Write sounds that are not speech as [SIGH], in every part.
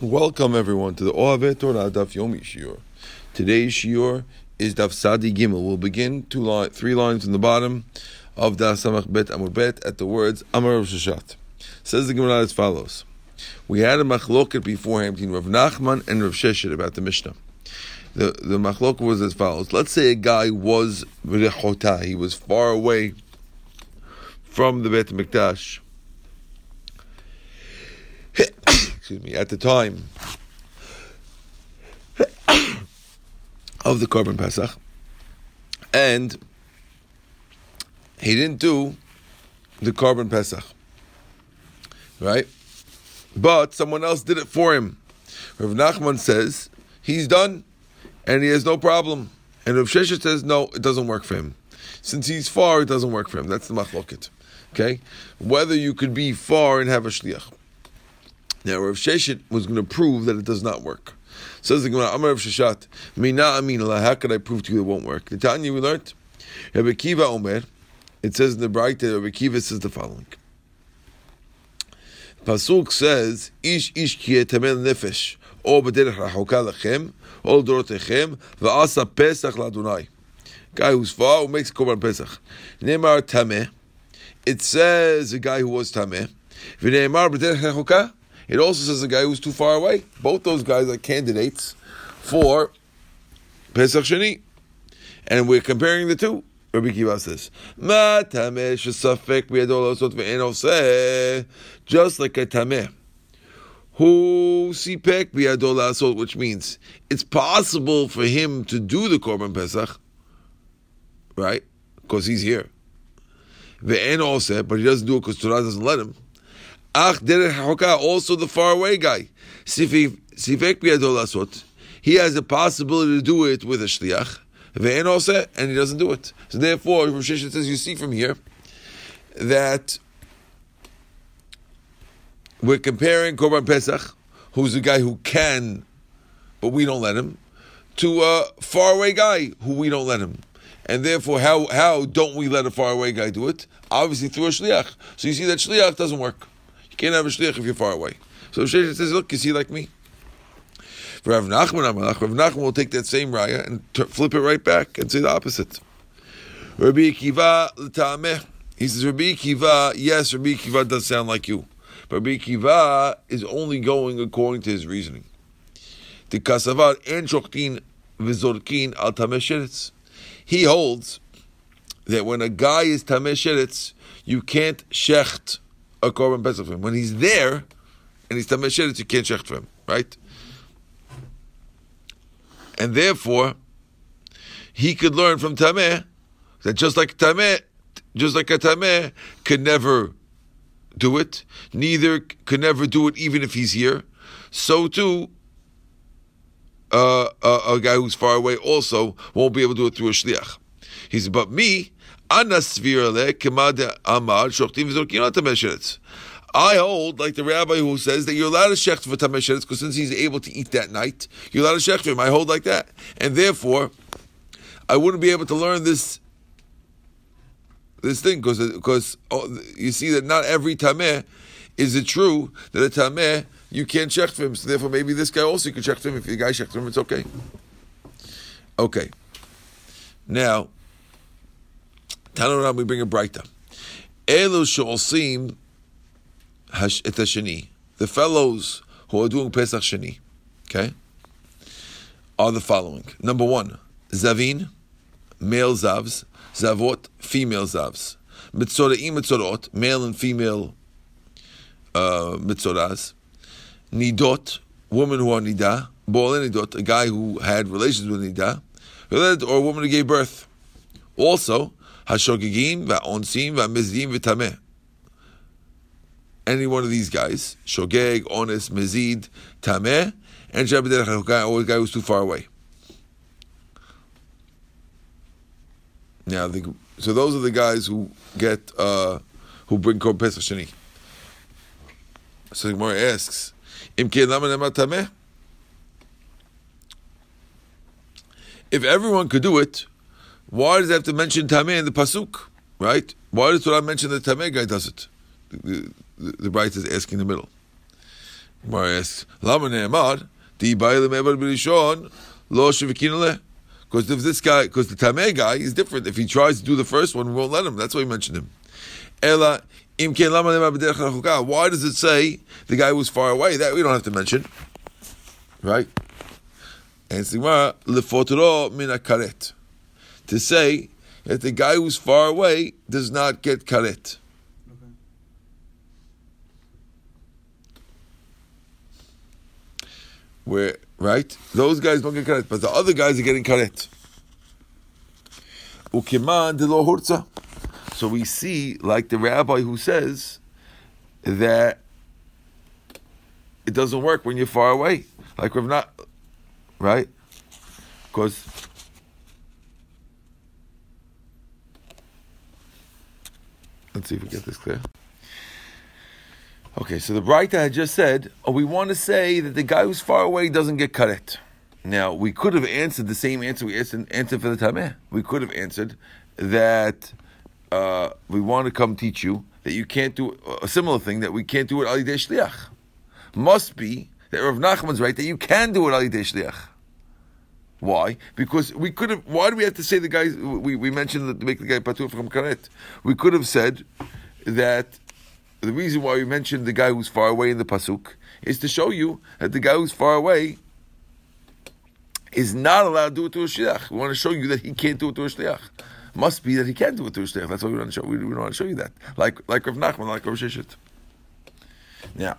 Welcome everyone to the Oave Torah Daf Yomi Shiur. Today's Shiur is Daf Sadi Gimel. We'll begin two line, three lines from the bottom of Daf Samach Bet Amur Bet at the words Amar Rav Sheshet. Says the Gemara as follows: We had a machloket beforehand between Rav Nachman and Rav Sheshet about the Mishnah. The the machloket was as follows: Let's say a guy was v'rechota, he was far away from the Bet Mikdash excuse me, at the time [COUGHS] of the Korban Pesach, and he didn't do the Korban Pesach, right? But someone else did it for him. Rav Nachman says he's done, and he has no problem. And Rav Sheshet says no, it doesn't work for him. Since he's far, it doesn't work for him. That's the machloket. Okay, whether you could be far and have a shliach. Now Rav Sheshet was going to prove that it does not work. Says the Gemara, Amar Rav Sheshet, Mina Amina, how could I prove to you it won't work? The Tanya we learned, Rav Kiva Omer, it says in the Braita, Rav Kiva says the following. Pasuk says, Ish ish kiye tamel nefesh, o b'derech rachoka lachem, o dorotechem, v'asa pesach ladunai. Guy who's far, who makes korban pesach. Neymar tameh, it says a guy who was tameh, v'neymar b'derech rachoka, it also says a guy who's too far away. Both those guys are candidates for Pesach Sheni. And we're comparing the two. Rabbi Kiva says, just like a tameh, who sipek biyadol which means it's possible for him to do the korban pesach, right? Because he's here. Ve'en also, but he doesn't do it because Torah doesn't let him. Ach also the faraway guy. Sifek. He has a possibility to do it with a shliach. Also, and he doesn't do it. So therefore, Sheshet says, you see from here that we're comparing Korban Pesach, who's a guy who can, but we don't let him, to a faraway guy who we don't let him. And therefore, how, how don't we let a faraway guy do it? Obviously through a shliach. So you see that shliach doesn't work. Can't have a shliach if you're far away. So Sheshet says, look, you see like me. Rav Nachman Rav Nachman will take that same raya and flip it right back and say the opposite. Rabbi Kiva l'tameh. He says, Rabbi Kiva, yes, Rabbi Kiva does sound like you. But Rabbi Kiva is only going according to his reasoning. The kasavar en shoktin v'zorkin al tameh He holds that when a guy is tameh you can't shecht a korban pesach for him. When he's there and he's tameh you can't shecht for him, right? And therefore, he could learn from tameh that just like tameh, just like a tameh could never do it, neither could never do it even if he's here. So too, uh, a, a guy who's far away also won't be able to do it through a shliach. He said, but me, I hold, like the rabbi who says that you're allowed to shecht for tamesheretz because since he's able to eat that night, you're allowed to shecht for him. I hold like that, and therefore, I wouldn't be able to learn this this thing because because oh, you see that not every tameh is it true that a tameh you can't for him. So therefore, maybe this guy also can check for him. If the guy for him, it's okay. Okay. Now, Tanoram, we bring a Braita. Elu she'osim hasheni. The fellows who are doing Pesach Sheni, okay, are the following. Number one, Zavin, male Zavs, Zavot, female Zavs. Mitzoraim, Mitzorot, male and female uh. Nidot, woman who are Nida. Bol Nidot, a guy who had relations with Nida. Or a woman who gave birth. Also, Hashogigim, Va'onsim, V'tameh. Any one of these guys, Shogeg, Onis, Mizid, Tameh, and Shabbat or the guy who's too far away. Now, the, so those are the guys who get uh, who bring Korban Pesach Sheni. So the Gemara asks, If everyone could do it, why does it have to mention Tameh in the pasuk? Right? Why does Torah mention the Tameh guy does it? The, the, the Bright is asking in the middle. Gemara asks, Lama ne'emad, di ba'ilem evad b'rishon, lo shevikin Because if this guy, because the Tameh guy is different. If he tries to do the first one, we won't let him. That's why we mentioned him. Ela, lama ne'emad b'derech ha'chuka. Why does it say the guy was far away? That we don't have to mention. Right? And it's the Gemara, min. To say that the guy who's far away does not get karet. Where right? Those guys don't get karet, but the other guys are getting karet. Ukiman de lo. So we see, like the rabbi who says that it doesn't work when you're far away. Like we've not, right? Because let's see if we get this clear. Okay, so the Braita had just said, oh, we want to say that the guy who's far away doesn't get karet. Now, we could have answered the same answer we answered, answered for the Tameh. We could have answered that uh, we want to come teach you that you can't do a similar thing, that we can't do it al shliach. Must be that Rav Nachman's right, that you can do it al shliach. Why? Because we could have. Why do we have to say the guy? We, we mentioned that to make the guy patur from karet. We could have said that the reason why we mentioned the guy who's far away in the pasuk is to show you that the guy who's far away is not allowed to do it to a shliach. We want to show you that he can't do it to a shliach. Must be that he can't do it to a shliach. That's why we want to show. We, we want to show you that, like like Rav Nachman, like Rav Sheshet. Now,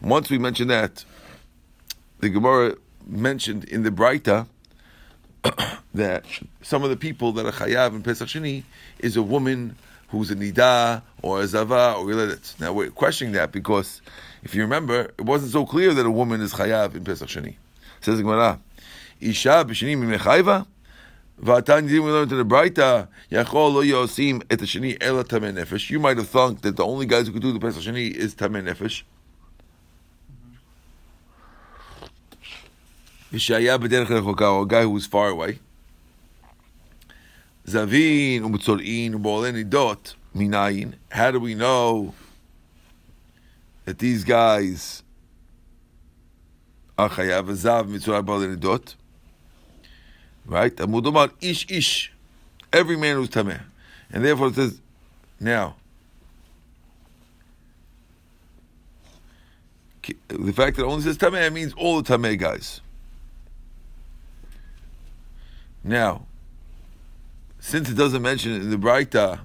once we mentioned that, the Gemara mentioned in the Braita [COUGHS] that some of the people that are chayav in Pesach Sheni is a woman who's a nida or a zava or related. Now we're questioning that because if you remember, it wasn't so clear that a woman is chayav in Pesach Sheni. Says Gemara, Isha b'sheni mimechayva. V'atan we learned in the Braita, Yachol lo yosim et tamei nefesh. You might have thought that the only guys who could do the Pesach Sheni is tamei nefesh. Or a guy who was far away. Zavin u'mutzorin u'boleni dot minayin. How do we know that these guys are chayav zav mitzvah boleni dot? Right? Amudumar ish ish. Every man who's tameh. And therefore it says, now, the fact that it only says tameh means all the tameh guys. Now, since it doesn't mention in the Braita,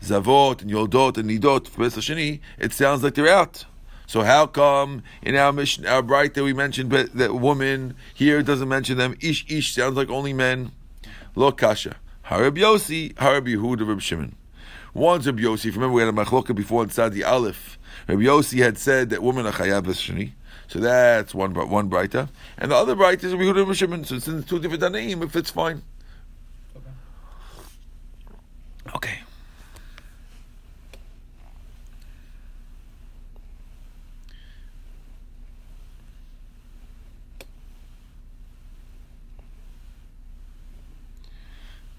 Zavot and Yoldot and Nidot for Sheni, it sounds like they're out. So how come in our mission, our Braita, we mentioned but that woman here doesn't mention them? Ish ish sounds like only men. Lo kasha. Harab Yosi, Harab Yehuda, Reb Shimon. One's Reb Yosi. Remember we had a machloka before inside the Aleph. Reb Yosi had said that women are chayav Sheni. So that's one one Braita. And the other Braita is Yehuda Reb Shimon. So since two different Tanaim, if it's fine. Okay.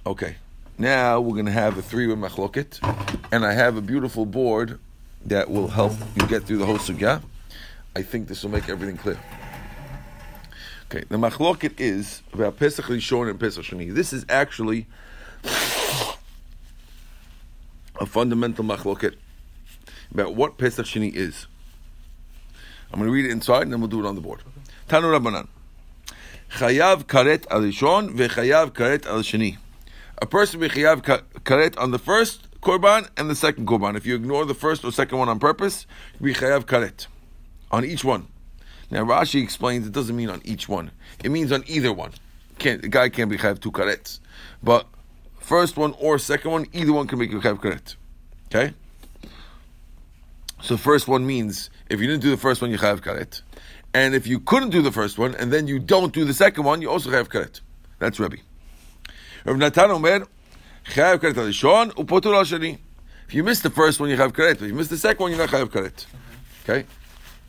Okay. Now we're going to have a three with machloket, and I have a beautiful board that will help you get through the whole sugya. I think this will make everything clear. Okay, the machloket is about Pesach Rishon and Pesach Sheni. This is actually a fundamental machloket about what Pesach Sheni is. I'm going to read it inside and then we'll do it on the board. Tanu Rabbanan. Chayav karet al rishon vechayav karet al sheni. A person will chayav karet on the first korban and the second korban. If you ignore the first or second one on purpose, you be chayav karet on each one. Now Rashi explains it doesn't mean on each one. It means on either one. Can't, the guy can't be chayav two karets. But first one or second one, either one can make you chayav karet. Okay? So first one means if you didn't do the first one, you chayav karet. And if you couldn't do the first one, and then you don't do the second one, you also chayav karet. That's Rebbe. Rav Natan Omer, chayav karet al. If you miss the first one, you have karet. If you miss the second one, you're not chayav karet. Okay?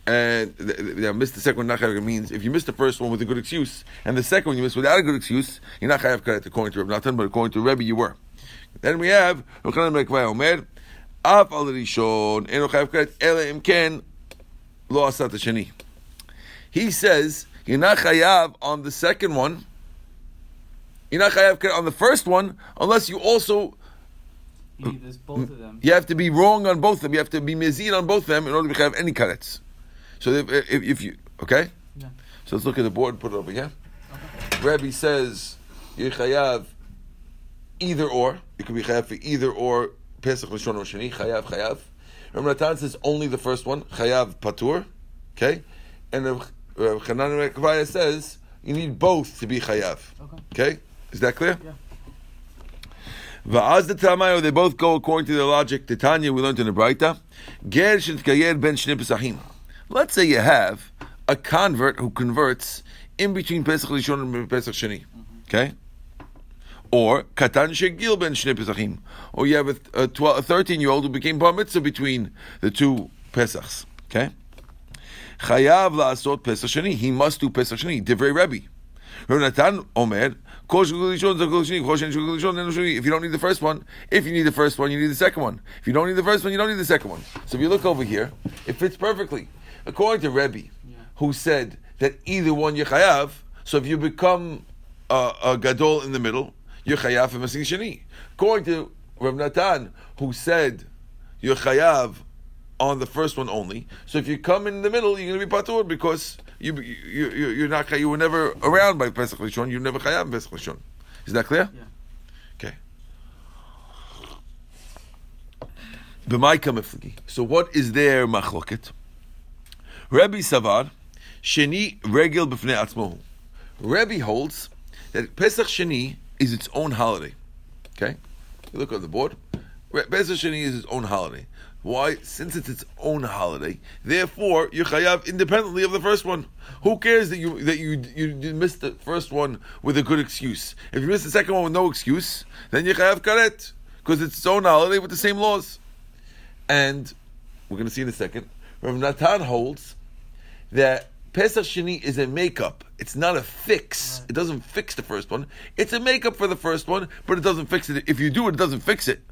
And yeah, miss the second one, not chayav means if you miss the first one with a good excuse, and the second one you miss without a good excuse, you're not chayav karet according to Rav Natan, but according to Rebbe, you were. Then we have Yochanan Mekvai Omer, Af al Rishon, Eno chayav karet, Ele Imken, lo asat sheni. He says you're not chayav on the second one. You're not chayav on the first one unless you also You both of them. you have to be wrong on both of them. You have to be mezid on both of them in order to have any karetz. So if, if, if you okay, Yeah. so let's look at the board. And put it over here. Rabbi says you chayav either or. It could be chayav for either or Pesach Rishon or Sheni. Chayav chayav. Rabbi Natan says only the first one. Chayav patur. Okay, and Rabbi Chanan Rekavaya says you need both to be chayav. Okay. Okay, is that clear? Yeah. Va'az the Tamayo, they both go according to their logic. Titania, we learned in the Braita. Ger shetkayer ben shnei pesachim. Let's say you have a convert who converts in between Pesach Rishon and Pesach Sheni. Okay? Or katan shegil ben shnei pesachim. Or you have a, a, 12, a 13 year old who became bar mitzvah between the two Pesachs. Okay? Chayav la'asot Pesach Sheni. He must do Pesach Sheni. Divrei Rebbe. Rav Natan Omer, if you don't need the first one, if you need the first one, you need the second one. If you don't need the first one, you don't need the second one. So if you look over here, it fits perfectly. According to Rebbe, who said that either one you chayav, so if you become a, a gadol in the middle, you're chayav for missing sheni. According to Rav Natan, who said you're chayav on the first one only. So if you come in the middle, you're going to be patur because you, you, you, you're not, you were never around by Pesach Rishon, you never chayav in Pesach Rishon. Is that clear? Yeah. Okay. So what is their machloket? Rabbi Savar, Sheni Regil b'fnei atzmohu. Rabbi holds that Pesach Sheni is its own holiday. Okay? You look on the board. Pesach Sheni is its own holiday. Why? Since it's its own holiday, therefore you're chayav independently of the first one. Who cares that you that you you, you missed the first one with a good excuse? If you missed the second one with no excuse, then you're chayav karet because it's its own holiday with the same laws. And we're going to see in a second. Rav Natan holds that Pesach Sheni is a makeup. It's not a fix. It doesn't fix the first one. It's a makeup for the first one, but it doesn't fix it. If you do it, it doesn't fix it.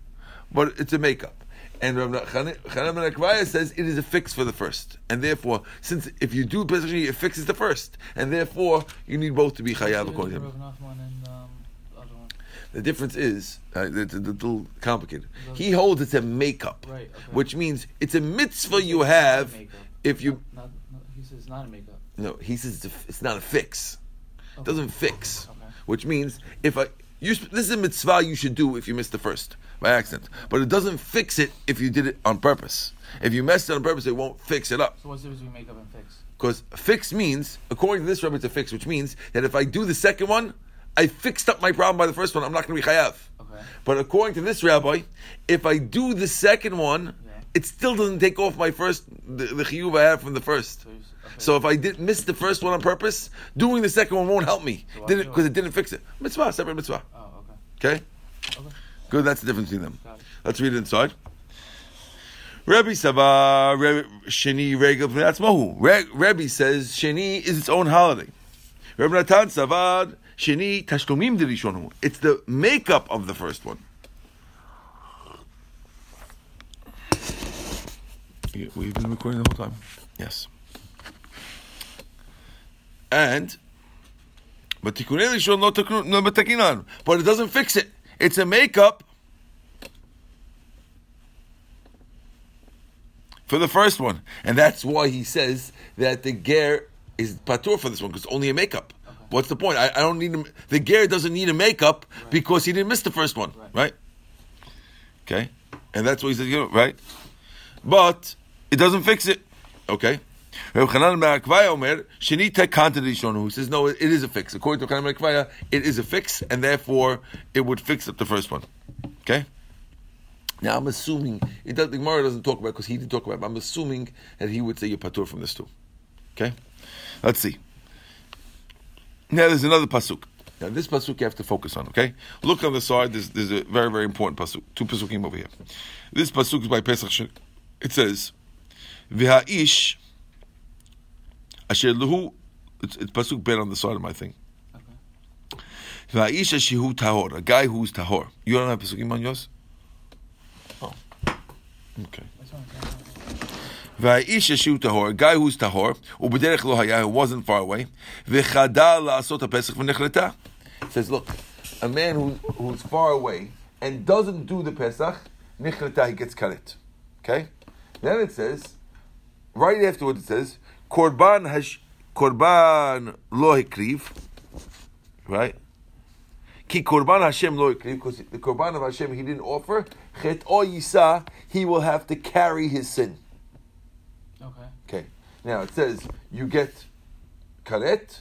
But it's a makeup. And Rav Chanan Akvaya says it is a fix for the first. And therefore, since if you do Pesach Sheni, it fixes the first. And therefore, you need both to be chayav according to him. Rav Nachman and um, the other one. The difference is, uh, it's a little complicated. He holds it's a makeup, Right, okay. which means it's a mitzvah you have if you. Not, not, he says it's not a makeup. No, he says it's, a, it's not a fix. It doesn't fix, Okay. which means if I you this is a mitzvah you should do if you missed the first by accident, but it doesn't fix it if you did it on purpose. If you messed it on purpose, it won't fix it up. So what's the difference between makeup and fix? Because fix means, according to this rabbi, it's a fix, which means that if I do the second one, I fixed up my problem by the first one. I'm not going to be chayav. Okay. But according to this rabbi, if I do the second one. It still doesn't take off my first the, the chiyuv I have from the first. So, okay. So if I did miss the first one on purpose, doing the second one won't help me. So Didn't it? because it didn't fix it. Mitzvah, separate mitzvah. oh, okay. Okay, Okay. good. That's the difference between them. Let's read it inside. Rebbe Rebbe Sheni Regel that's Mohu. Rebbe says Sheni is its own holiday. Rebbe Natan Savad Sheni Tashlumim Dirishonu. It's the makeup of the first one. We've been recording the whole time. Yes. And but Tikunei Rishon lo tikun- metakinan. But it doesn't fix it. It's a makeup for the first one, and that's why he says that the ger is patur for this one because it's only a makeup. What's the point? I, I don't need him. The ger doesn't need a makeup because he didn't miss the first one, right? Right. Okay, and that's what he says, you know, right? But it doesn't fix it. Okay. Reb Chanan Omer, who says, no, it is a fix. According to Chanan ben Akvaya, it is a fix, and therefore it would fix up the first one. Okay? Now I'm assuming, it does, the Gemara doesn't talk about because he didn't talk about it, I'm assuming that he would say you're patur from this too. Okay? Let's see. Now there's another pasuk. Now this pasuk you have to focus on, okay? Look on the side, there's, there's a very, very important pasuk. Two pasukim over here. This pasuk is by Pesach. It says, V'ha'ish, asher luhu, it's, it's pasuk ben on the side of my thing. V'ha'ish ashihu tahor, a guy who's tahor. You don't have pasukim on yours? Oh. Okay. V'ha'ish ashihu tahor, a guy who's tahor, u'b'derech lo hayah, who wasn't far away, v'chada la'asot ha'pesach v'nechleta. Says, look, a man who, who's far away and doesn't do the Pesach, nichleta, he gets karet. Okay? Then it says, right afterwards it says, korban hash, korban lo hikriv, right? Ki korban Hashem lo hikriv, because the korban of Hashem he didn't offer, chet o yisa, he will have to carry his sin. Okay. Okay. Now it says you get karet,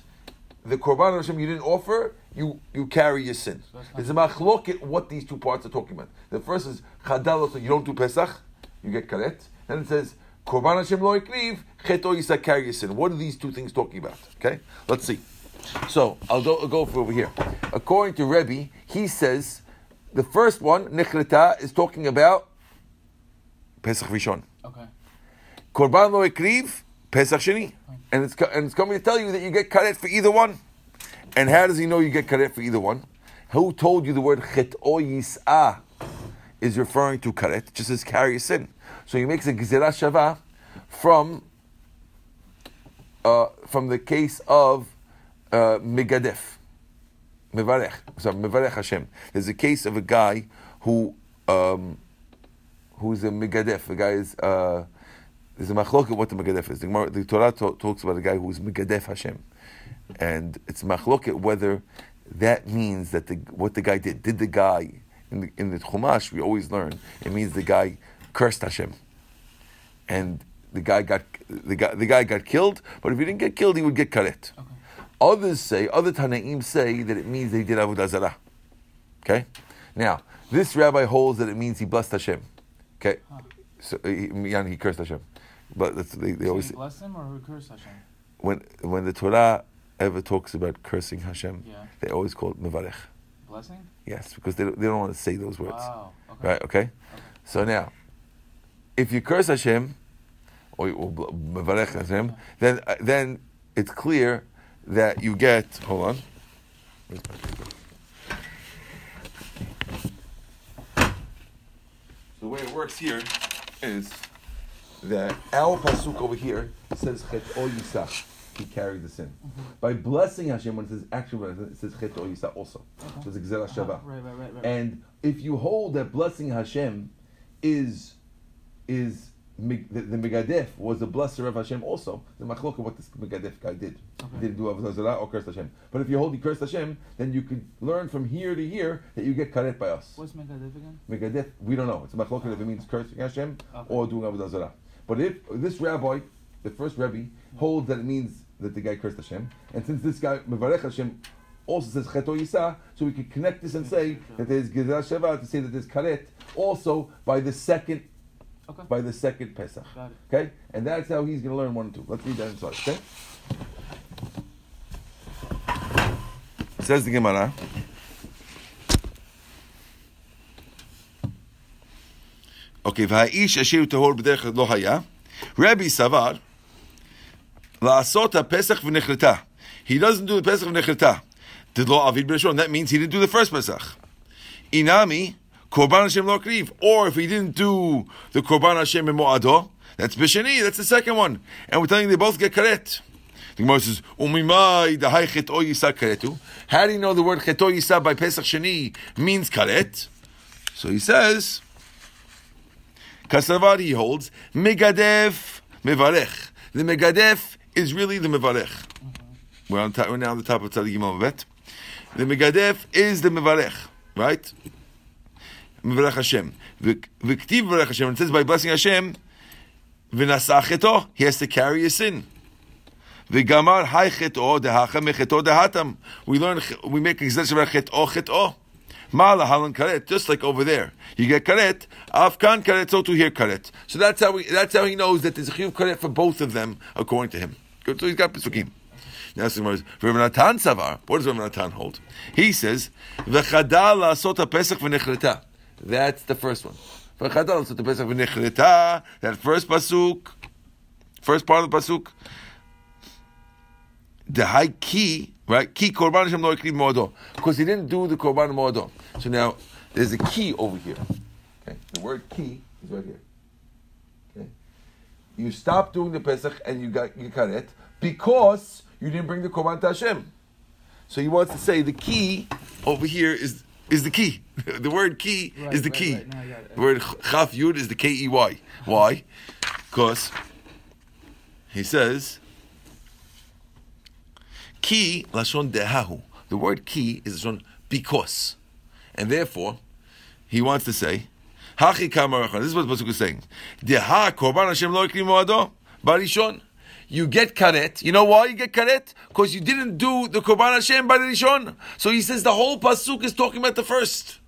the korban of Hashem you didn't offer, you you carry your sin. So that's a machloket what these two parts are talking about. The first is chadal, so you don't do pesach, you get karet. Then it says korban Hashem lo ikriv, cheto yisa carry your sin. What are these two things talking about? Okay, let's see. So I'll go, I'll go for over here. According to Rebbe, he says the first one nichleta is talking about pesach rishon. Okay. Korban lo ekriv, Pesach Sheni. And it's, and it's coming to tell you that you get karet for either one. And how does he know you get karet for either one? Who told you the word chet o yis'ah is referring to karet? Just as carry sin. So he makes a gezerah shava from, uh, from the case of uh, Megadef. Mevarech. So Mevarech Hashem. There's a case of a guy who um, who's a Megadef. The guy is uh, there's a machloket what the Megadef is. The, the Torah to- talks about a guy who's Megadef Hashem, and it's machloket whether that means that the what the guy did. Did the guy in the in the Chumash we always learn it means the guy cursed Hashem, and the guy got the guy the guy got killed. But if he didn't get killed, he would get karet. Okay. Others say, other Tanaim say that it means they he did Avodah Zarah. Okay? Now, this rabbi holds that it means he blessed Hashem. Okay? So, he, he cursed Hashem. But that's, they, they So always he bless him or he curse Hashem? when when the Torah ever talks about cursing Hashem, Yeah. they always call it Mevarech. Blessing? Yes, because they don't, they don't want to say those words. Wow. Okay. Right, okay? So now, if you curse Hashem, or, Mevarech Hashem, then, uh, then it's clear that you get, hold on. Where's my paper? So the way it works here is that our pasuk over here says chet o yisach. He carried the sin. By blessing Hashem, when it says actually, it says chet o yisach also. So it's a gzera shava. Right, right, right, right. And if you hold that blessing Hashem is is the, the Megadef was the blesser of Hashem also, the machlok of what this Megadef guy did. Okay. Did do Avodah Zarah or cursed Hashem? But if you hold he cursed Hashem, then you could learn from here to here that you get karet by us. What's Megadif again? Megadef, we don't know. It's a machlok if it means cursing Hashem Okay. or doing Avodah Zarah. But if this rabbi, the first Rebbe, holds that it means that the guy cursed Hashem, and since this guy Mevarech Hashem also says Cheto Yisa, so we could connect this and say that there's Gezerah Shava to say that there's karet also by the second Okay. by the second Pesach. Got it. Okay, and that's how he's going to learn one and two. Let's read that inside. Okay. Says the Gemara. Okay, והאיש אשר הוא טהור בדרך לא היה, רבי סבר, לעשות הפסח ונחלטה. He doesn't do the Pesach ונחלטה. Did lo avid b'rishon. That means he didn't do the first Pesach. Inami, korban Hashem lo akriv. Or if he didn't do the korban Hashem in mo'ado, that's b'sheni, that's the second one. And we're telling you they both get karet. The Gemara says, "Umimai dahai cheto yisa karetu." How do you know the word cheto yisa by Pesach Sheni means karet? So he says, Kasavar he holds megadef mevarech. The megadef is really the mevarech. We're on top, we're now on the top of Tzadik Gimel The megadef is the mevarech, right? Mevarech Hashem. V'k- V'ktiv mevarech Hashem. It says by blessing Hashem, v'nasacheto, he has to carry a sin. V'gamar hay cheto dehacha mecheto dehatam. We learn, we make example of cheto cheto. Mala halan karet, just like over there. You get karet, afkan karet, so to here karet. So that's how we, that's how he knows that there's a chiyuv karet for both of them, according to him. So he's got pesukim. Now, so Rav Natan Savar, what does Rav Natan hold? He says, "V'chadal la'asot pesach v'nechreta." That's the first one. V'chadal la'asot pesach. That first pasuk, first part of the pasuk. The high key, right? Key korban Hashem lo ikriv moado, because he didn't do the korban moado. So now there's a key over here. Okay, the word key is right here. Okay, you stop doing the Pesach and you got you karet because you didn't bring the korban to Hashem. So he wants to say the key over here is is the key. [LAUGHS] the word key Right, is the right, key. right. No, I got it. The word chaf yud is the K E Y. Why? Because he says ki lashon dehahu. The word ki is lashon because, and therefore he wants to say hachi kamarachon. This is what the pasuk is saying. Deha korban Hashem lo ikli moado barishon. You get karet. You know why you get karet? Because you didn't do the korban Hashem barishon. So he says the whole pasuk is talking about the first.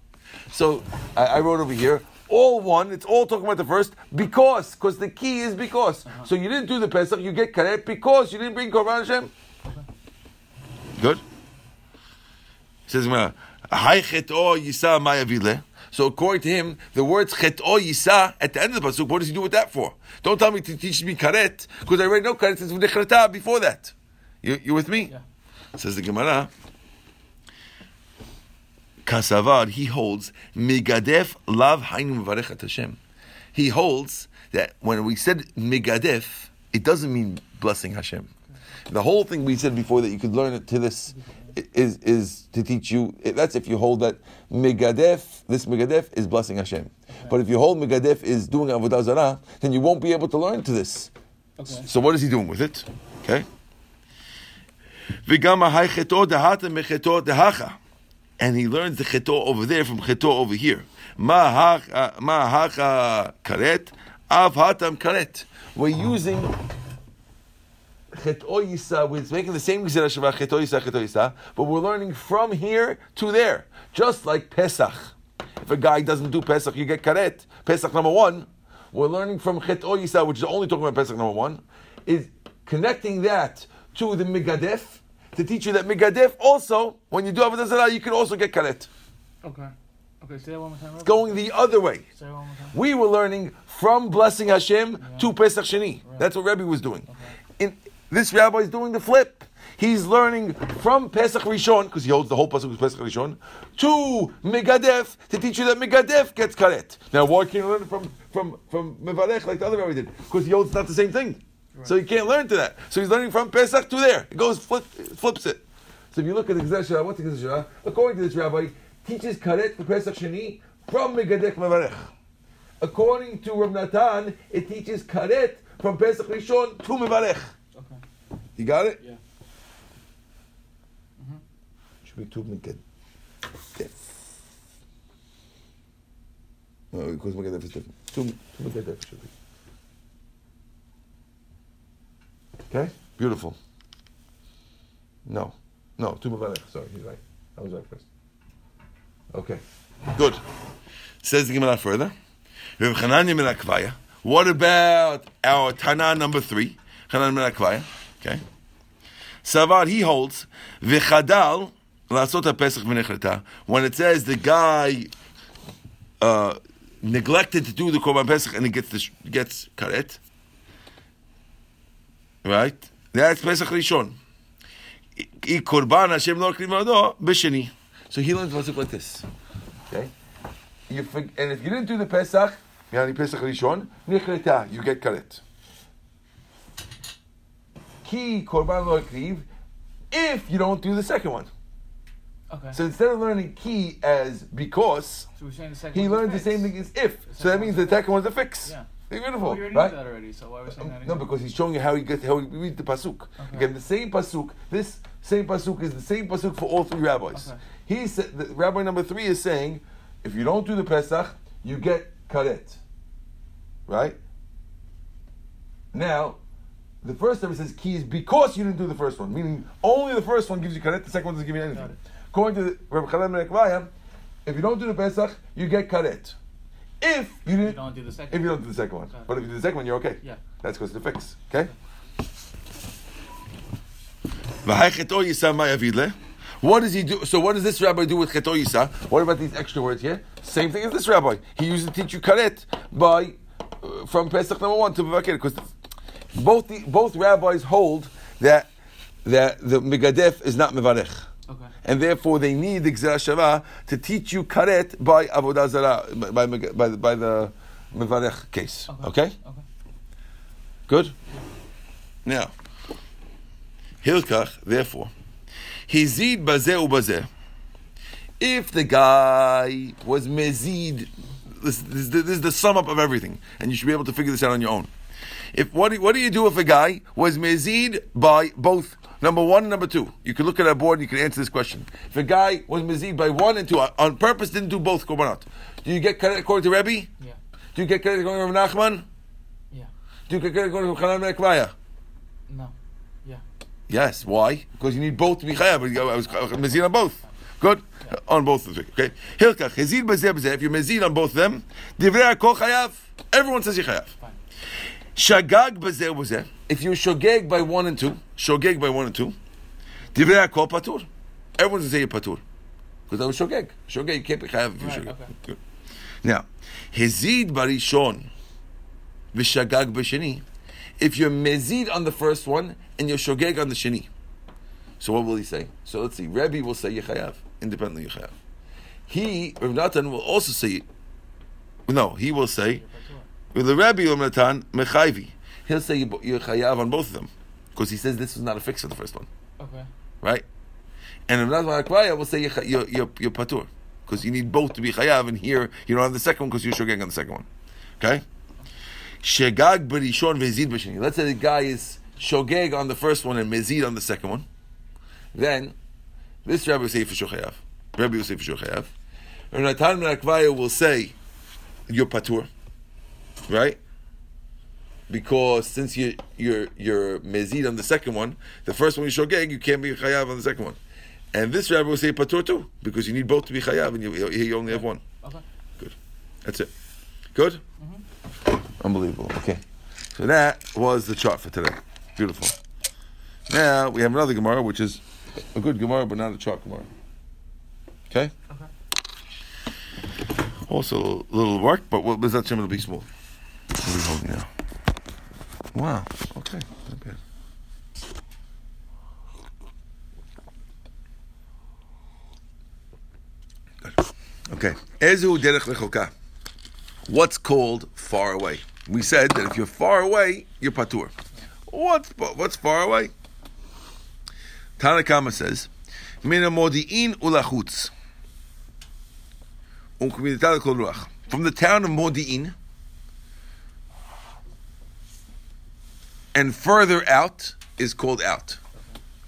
So I, I wrote over here, all one, it's all talking about the first, because, because the key is because. Uh-huh. So you didn't do the Pesach, you get karet because you didn't bring Korban Hashem. Good? He says, "Gemara, "Hai chet'o yisa ma yavile." So according to him, the words chet'o yisa at the end of the pasuk, what does he do with that for? Don't tell me to teach me karet, because I already know karet is v'nechrata before that. You, you with me? Yeah. Says the Gemara. Kasavad, he holds migadef lav hainu mevarechat Hashem. He holds that when we said migadef, it doesn't mean blessing Hashem. The whole thing we said before that you could learn it to this is is to teach you. That's if you hold that megadef. This megadef is blessing Hashem. Okay. But if you hold megadef is doing avodah zarah, then you won't be able to learn to this. Okay. So what is he doing with it? Okay. And he learns the cheto over there from cheto over here. Ma hacha karet, av hatam karet. We're using cheto yisa, we're making the same gzera shava cheto yisa, cheto yisa, but we're learning from here to there. Just like Pesach. If a guy doesn't do Pesach, you get karet. Pesach number one, we're learning from cheto yisa, which is only talking about Pesach number one, is connecting that to the migadef, to teach you that migadef also, when you do avodah zarah, you can also get karet. Okay. Okay, say that one more time. It's Going the other way. Say that one more time. We were learning from blessing Hashem to Pesach Sheni. That's what Rebbe was doing. In, this rabbi is doing the flip. He's learning from Pesach Rishon, because he holds the whole with Pesach Rishon, to Megadef to teach you that Megadef gets karet. Now, why can't you learn from from from Mevarech like the other rabbi did? Because he holds not the same thing, so he can't learn to that. So he's learning from Pesach to there. It goes flip, flips it. So if you look at the Gzeh Shah, what's the Gzeh Shah? According to this rabbi, teaches karet for Pesach Sheni from Megadef Mevarech. According to Rav Natan, it teaches karet from Pesach Rishon to Mevarech. Okay. You got it? Yeah. Mm-hmm. Should be two Megadef. No, because Megadef is different. Two, two should be. Okay? Beautiful. No. No, two Mevarech. Sorry, he's right. I was right first. Okay. Good. Says the Gemara further. Rav Chananya ben Akvaya. What about our Tana number three? Chananya ben Akvaya. Okay. Savar, he holds, v'chadal, לעשות הפסח ונחלטה, when it says the guy uh, neglected to do the Korban Pesach and he gets the, sh- gets karet, right? That's Pesach Rishon. I Korban Hashem lo krimado b'sheni. So he learns pasuk like this. Okay? You fig- and if you didn't do the Pesach, yani Pesach Rishon, nichleta, you get karet. Ki korban lo kriv, if you don't do the second one. Okay. So instead of learning ki as because, So we're saying the second he learned the same thing as if. So that means the second one's a fix. Yeah. Beautiful, Well, we right? that already, so why are we saying that No, because he's showing you how he gets how he reads the pasuk. Okay. Again, the same pasuk. This same pasuk is the same pasuk for all three rabbis. Okay. He said, the Rabbi number three is saying, if you don't do the Pesach, you get karet. Right? Now, the first time it says ki is because you didn't do the first one, meaning only the first one gives you karet, the second one doesn't give you anything. it. According to the- Rabbi Chanan ben if you don't do the Pesach, you get karet. If you You didn't, don't do the second. if you don't do the second one, but if you do the second one, you're okay. Yeah. That's because of the fix. Okay. What does he do? So what does this rabbi do with cheto yisa? What about these extra words here? Same thing as this rabbi. He used to teach you karet by uh, from Pesach number one to Bavakir because both the, both rabbis hold that that the megadef is not mevarech. Okay. And therefore, they need the Gzera Shava to teach you karet by Avodah Zarah, by, by, by, the- by the Mevarech case. Okay? Okay. Good? Now, Hilkach, therefore, Hizid bazeh ubazeh. If the guy was mezid, this, this, this is the sum up of everything, and you should be able to figure this out on your own. If what do, what do you do if a guy was mezid by both number one and number two? You can look at our board and you can answer this question. If a guy was mezid by one and two on purpose, didn't do both korbanot, do you get karet according to Rebbe? Yeah. Do you get karet according to Rav Nachman? Yeah. Do you get karet according to Chanan ben No. Yeah. Yes. Why? Because you need both to be chayav. I was mezid on both. Good. On both of them. Okay. Hilkach hezid bazeh bazeh. If you're mezid on both of them, divrei kol chayav. Everyone says you're chayav. Fine. Shagag bazeh bazeh. If you're shogeg by one and two, shogeg by one and two, divrei kol patur. Everyone's gonna say you're patur. Because that was shogeg. Shogeg, you can't be chayav if you're Right, shogeg. okay. Now, hezid barishon v'shagag b'sheni. If you're mezid on the first one and you're shogeg on the sheni. So what will he say? So let's see. Rebbe will say Yechayav, independently Yechayav. He, Rav Natan, will also say, no, he will say, with the Rebbe Rav Natan, Mechayvi. He'll say Yechayav on both of them. Because he says this was not a fix on the first one. Okay. Right? And Rav Natan Akwaya will say you're, you're, you're, you're Patur. Because you need both to be Chayav, and here you don't have the second one because you're Shogeg on the second one. Okay? Shegag b'rishon ve'zid b'sheni. Let's say the guy is Shogeg on the first one and Mezid on the second one. Then, this Rabbi will say for sure chayav. Rabbi will say for sure chayav. And Natan Akvaya will say, you're patur. Right? Because since you, you're, you're mezid on the second one, the first one you shogeg, you can't be chayav on the second one. And this Rabbi will say patur too, because you need both to be chayav, and you, you only have one. Okay. Good. That's it. Good? Mm-hmm. Unbelievable. Okay. So that was the chart for today. Beautiful. Now we have another Gemara, which is a good Gemara, but not a chart Gemara. Okay? Okay. Also a little work, but what was that Shem will be small. What are we holding now? Wow. Okay. Not bad. Okay. Ezu derech lechoka. What's called far away? We said that if you're far away, you're patur. What's what's far away? Tanna Kamma says, "Mina modi'in ulachutz." From the town of Modi'in and further out is called out.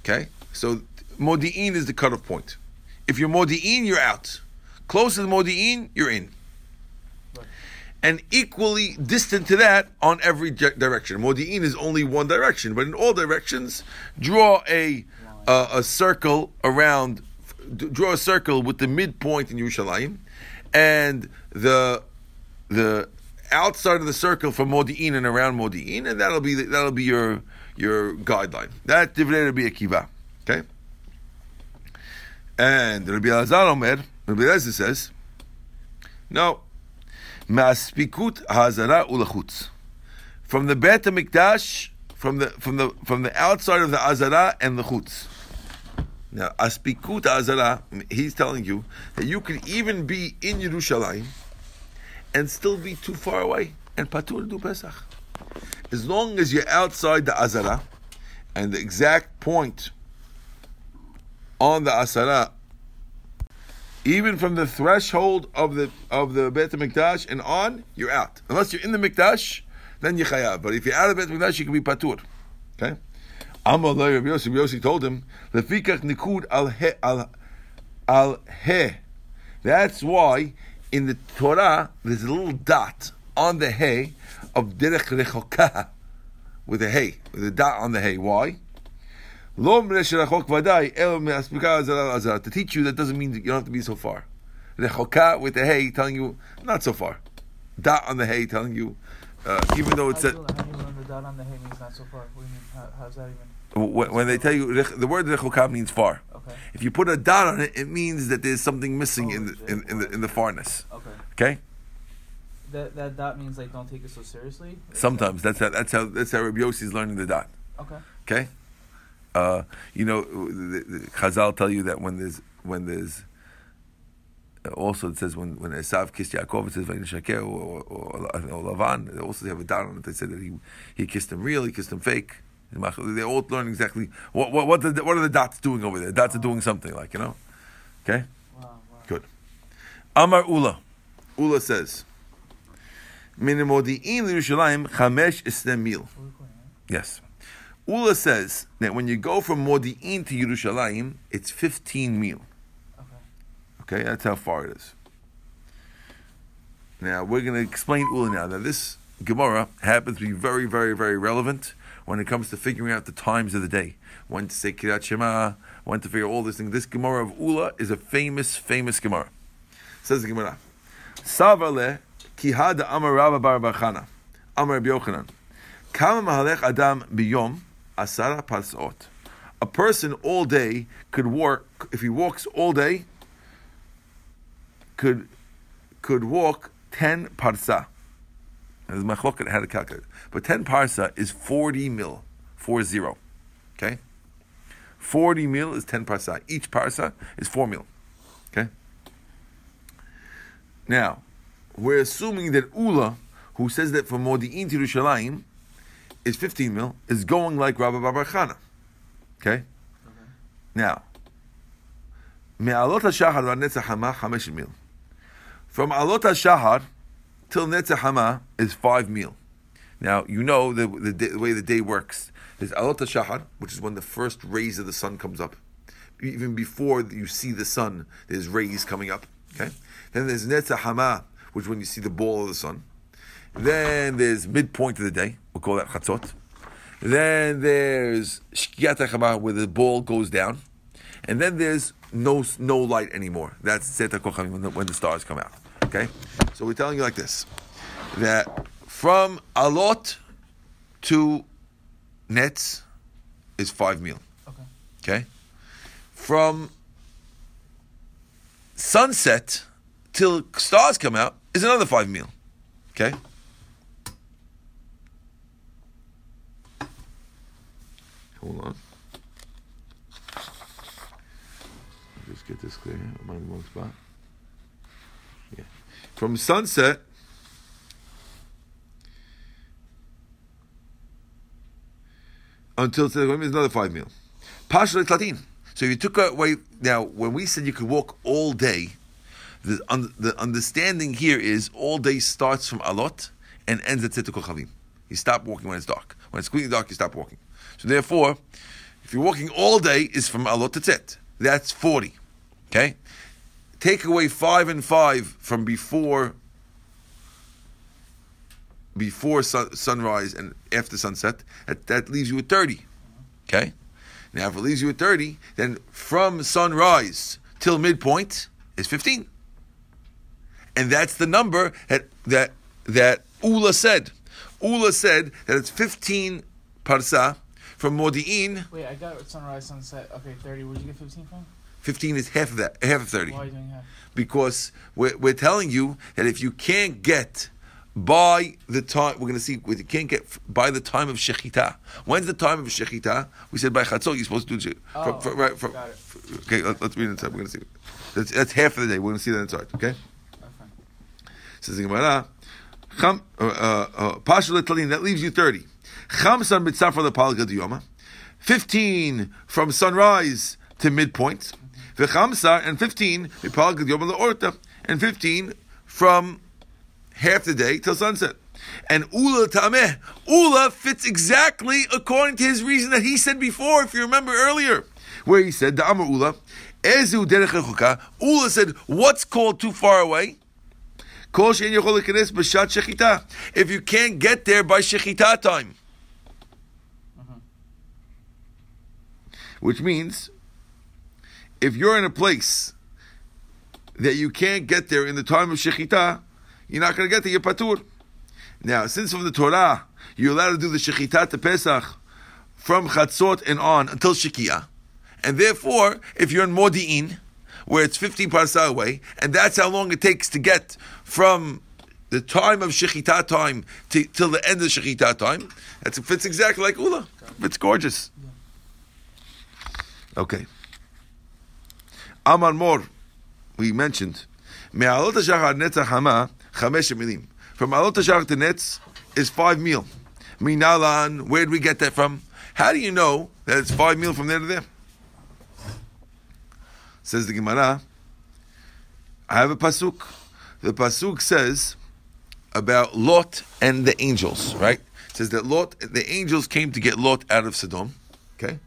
Okay? So Modi'in is the cutoff point. If you're Modi'in, you're out. Closer to Modi'in, you're in. And equally distant to that on every di- direction. Modi'in is only one direction, but in all directions, draw a a circle around, draw a circle with the midpoint in Yerushalayim, and the the outside of the circle from Modi'in and around Modi'in, and that'll be that'll be your your guideline. That divided will be a kiva. Okay. And Rabbi Elazar Omer, Rabbi Elazar says, no, Maspikut hazara ulachutz. From the Bet Mikdash, from the from the from the outside of the azara and the chutz. Now, aspikut azara, he's telling you that you can even be in Yerushalayim and still be too far away and patur do Pesach. As long as you're outside the azara and the exact point on the asara even from the threshold of the of the Beit Mikdash and on, you're out. Unless you're in the Mikdash, then you're chayav. But if you're out of Beit Mikdash, you can be patur. Okay. Amar Rabbi Yossi. Yossi told him, "Lefikach nikud al he al al he." That's why in the Torah there's a little dot on the hay of derech rechoka with a hay, with a dot on the hay. Why? Lo mresh rachok vaday el me'aspika azara azara. To teach you that doesn't mean that you don't have to be so far. Rechoka with the hay telling you not so far. Dot on the hay telling you, uh, even though it's a, how do you learn the dot on the hay means not so far? What do you mean? How, how's that even? when, when they tell you the word rechoka means far. Okay. If you put a dot on it, it means that there's something missing Oh, in, the, in, in the in the farness. Okay. Okay. That that dot means like don't take it so seriously. Sometimes that's how that's how that's how Rabbi Yossi is learning the dot. Okay. Okay, uh, you know, the, the Chazal tell you that when there's when there's also it says when when Esav kissed Yaakov, it says Vayin or, or, or, or Lavan. They also have a dot on it. They said that he he kissed him real, he kissed him fake. They all learn exactly what what what, the, what are the dots doing over there. Dots are doing something like you know. Okay. Wow, wow. Good. Amar Ula. Ula says. Minimodi'in Yerushalayim chamesh mil. We're recording, right? Yes. Ula says that when you go from Modi'in to Yerushalayim, it's 15 mil. Okay. Okay, that's how far it is. Now, we're going to explain Ula now. Now, this Gemara happens to be very, very, very relevant when it comes to figuring out the times of the day. When to say Kriat Shema, when to figure all these things. This Gemara of Ula is a famous, famous Gemara. Says the Gemara. Savale kihad amar Rabba bar Barchana. Amar Rabbi Yochanan. Kama mahalech adam biyom asara pasot. A person all day could walk, if he walks all day, could could walk 10 parsa. There's machloket how to calculate. But 10 parsa is 40 mil, 40. Okay? 40 mil is 10 parsa. Each parsa is 4 mil. Okay? Now, we're assuming that Ula, who says that from Modi'in to Yerushalayim, is 15 mil, is going like Rabbi Bar Chana. Okay? Now, Me'alot HaShahar va Netz HaChama, 5 mil. From Alot HaShahar till Netz HaChama is 5 meal. Now, you know the, the, day, the way the day works. There's Alot HaShahar, which is when the first rays of the sun comes up. Even before you see the sun, there's rays coming up. Okay? Then there's Netz HaChama, which when you see the ball of the sun. Then there's midpoint of the day. We'll call that Chatzot. Then there's Shkiyat HaChama, where the ball goes down. And then there's no no light anymore. That's when the, when the stars come out. Okay? So we're telling you like this that from Alot to nets is five mil. Okay. Okay? From sunset till stars come out is another five mil. Okay? Hold on. Just get this clear. Am I in the wrong spot? From sunset until Tzedek is another five mil. Pasha Tlatin. So you took away now, when we said you could walk all day, the, un, the understanding here is all day starts from Alot and ends at Tzedek Kochavim. You stop walking when it's dark. When it's completely dark, you stop walking. So therefore, if you're walking all day, is from Alot to Tzet. That's 40. Okay? Take away 5 and 5 from before before sun, sunrise and after sunset, that, that leaves you at 30. Okay? Now, if it leaves you at 30, then from sunrise till midpoint is 15. And that's the number that that that Ula said. Ula said that it's 15 parsa from Modi'in. Wait, I got sunrise, sunset. Okay, 30. Where'd you get 15 from? 15 is half of that, half of 30. Why are you doing half? Because we're, we're telling you that if you can't get by the time, we're going to see, you can't get by the time of Shechita. When's the time of Shechita? We said by Chatzot, you're supposed to do it. Oh, from, from, right, from, got it. okay, let, us read it inside. We're going to see. That's, that's half of the day. We're going to see that inside, okay? Okay. Says the Gemara, uh, uh, uh, that leaves you 30. Chamsan mitzafra the palga diyoma. 15 from sunrise to midpoint. V'chamsa, and 15 mipalga diyoma leorta. And 15 from half the day till sunset. And Ula Tameh, Ula fits exactly according to his reason that he said before, if you remember earlier, where he said, Da'amar Ula, Ezu derech. Ula said, what's called too far away? Kol she'en yochol lekenes b'shat shechita. If you can't get there by shechita time. Mm-hmm. Which means, if you're in a place that you can't get there in the time of shechita, you're not going to get to your patur. Now, since from the Torah, you're allowed to do the shechita to Pesach from chatzot and on until shekia, and therefore, if you're in Modi'in, where it's 15 parsa away, and that's how long it takes to get from the time of shechita time to, till the end of shechita time, that fits exactly like Ula. It's gorgeous. Okay. Amar Mor, we mentioned, Me'alot hashachar netzach hama chamesh. From alot hashachar to netz is five meal. Minalan, where did we get that from? How do you know that it's five meal from there to there? Says the Gemara. I have a pasuk. The pasuk says about Lot and the angels, right? It says that Lot, the angels came to get Lot out of Sodom. Okay.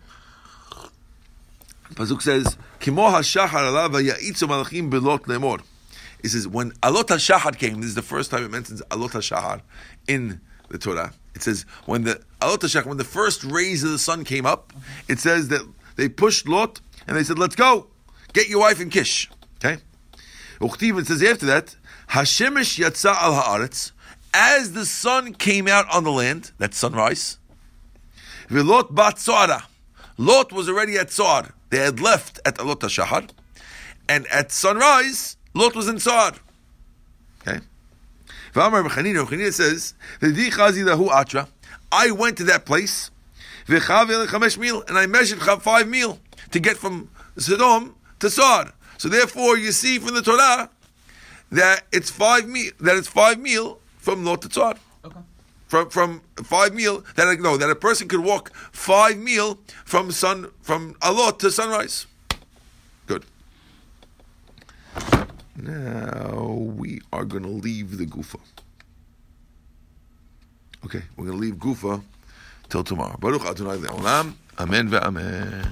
Pasuk says, "Kimo hashachar alav ya'itzu malachim belot lemor." It says when Alot hashachar came. This is the first time it mentions Alot hashachar in the Torah. It says when the Alot hashachar, when the first rays of the sun came up, it says that they pushed Lot and they said, "Let's go, get your wife and Kish." Okay. Uchtiv it says after that, Hashemesh yatsa al haaretz. As the sun came out on the land, that's sunrise. V'lot bat. Lot was already at Zoar. They had left at Alot HaShahar. And at sunrise, Lot was in Zoar. Okay? V'amar B'chanina, B'chanina says, atra. I went to that place, and I measured five meal to get from Sodom to Zoar. So therefore, you see from the Torah that it's five meal, that it's five meal from Lot to Okay. From from five meal that I no that a person could walk five meal from sun from alot to sunrise. Good. Now we are going to leave the gufa. Okay, we're going to leave gufa till tomorrow. Baruch Adonai le'olam. Amen.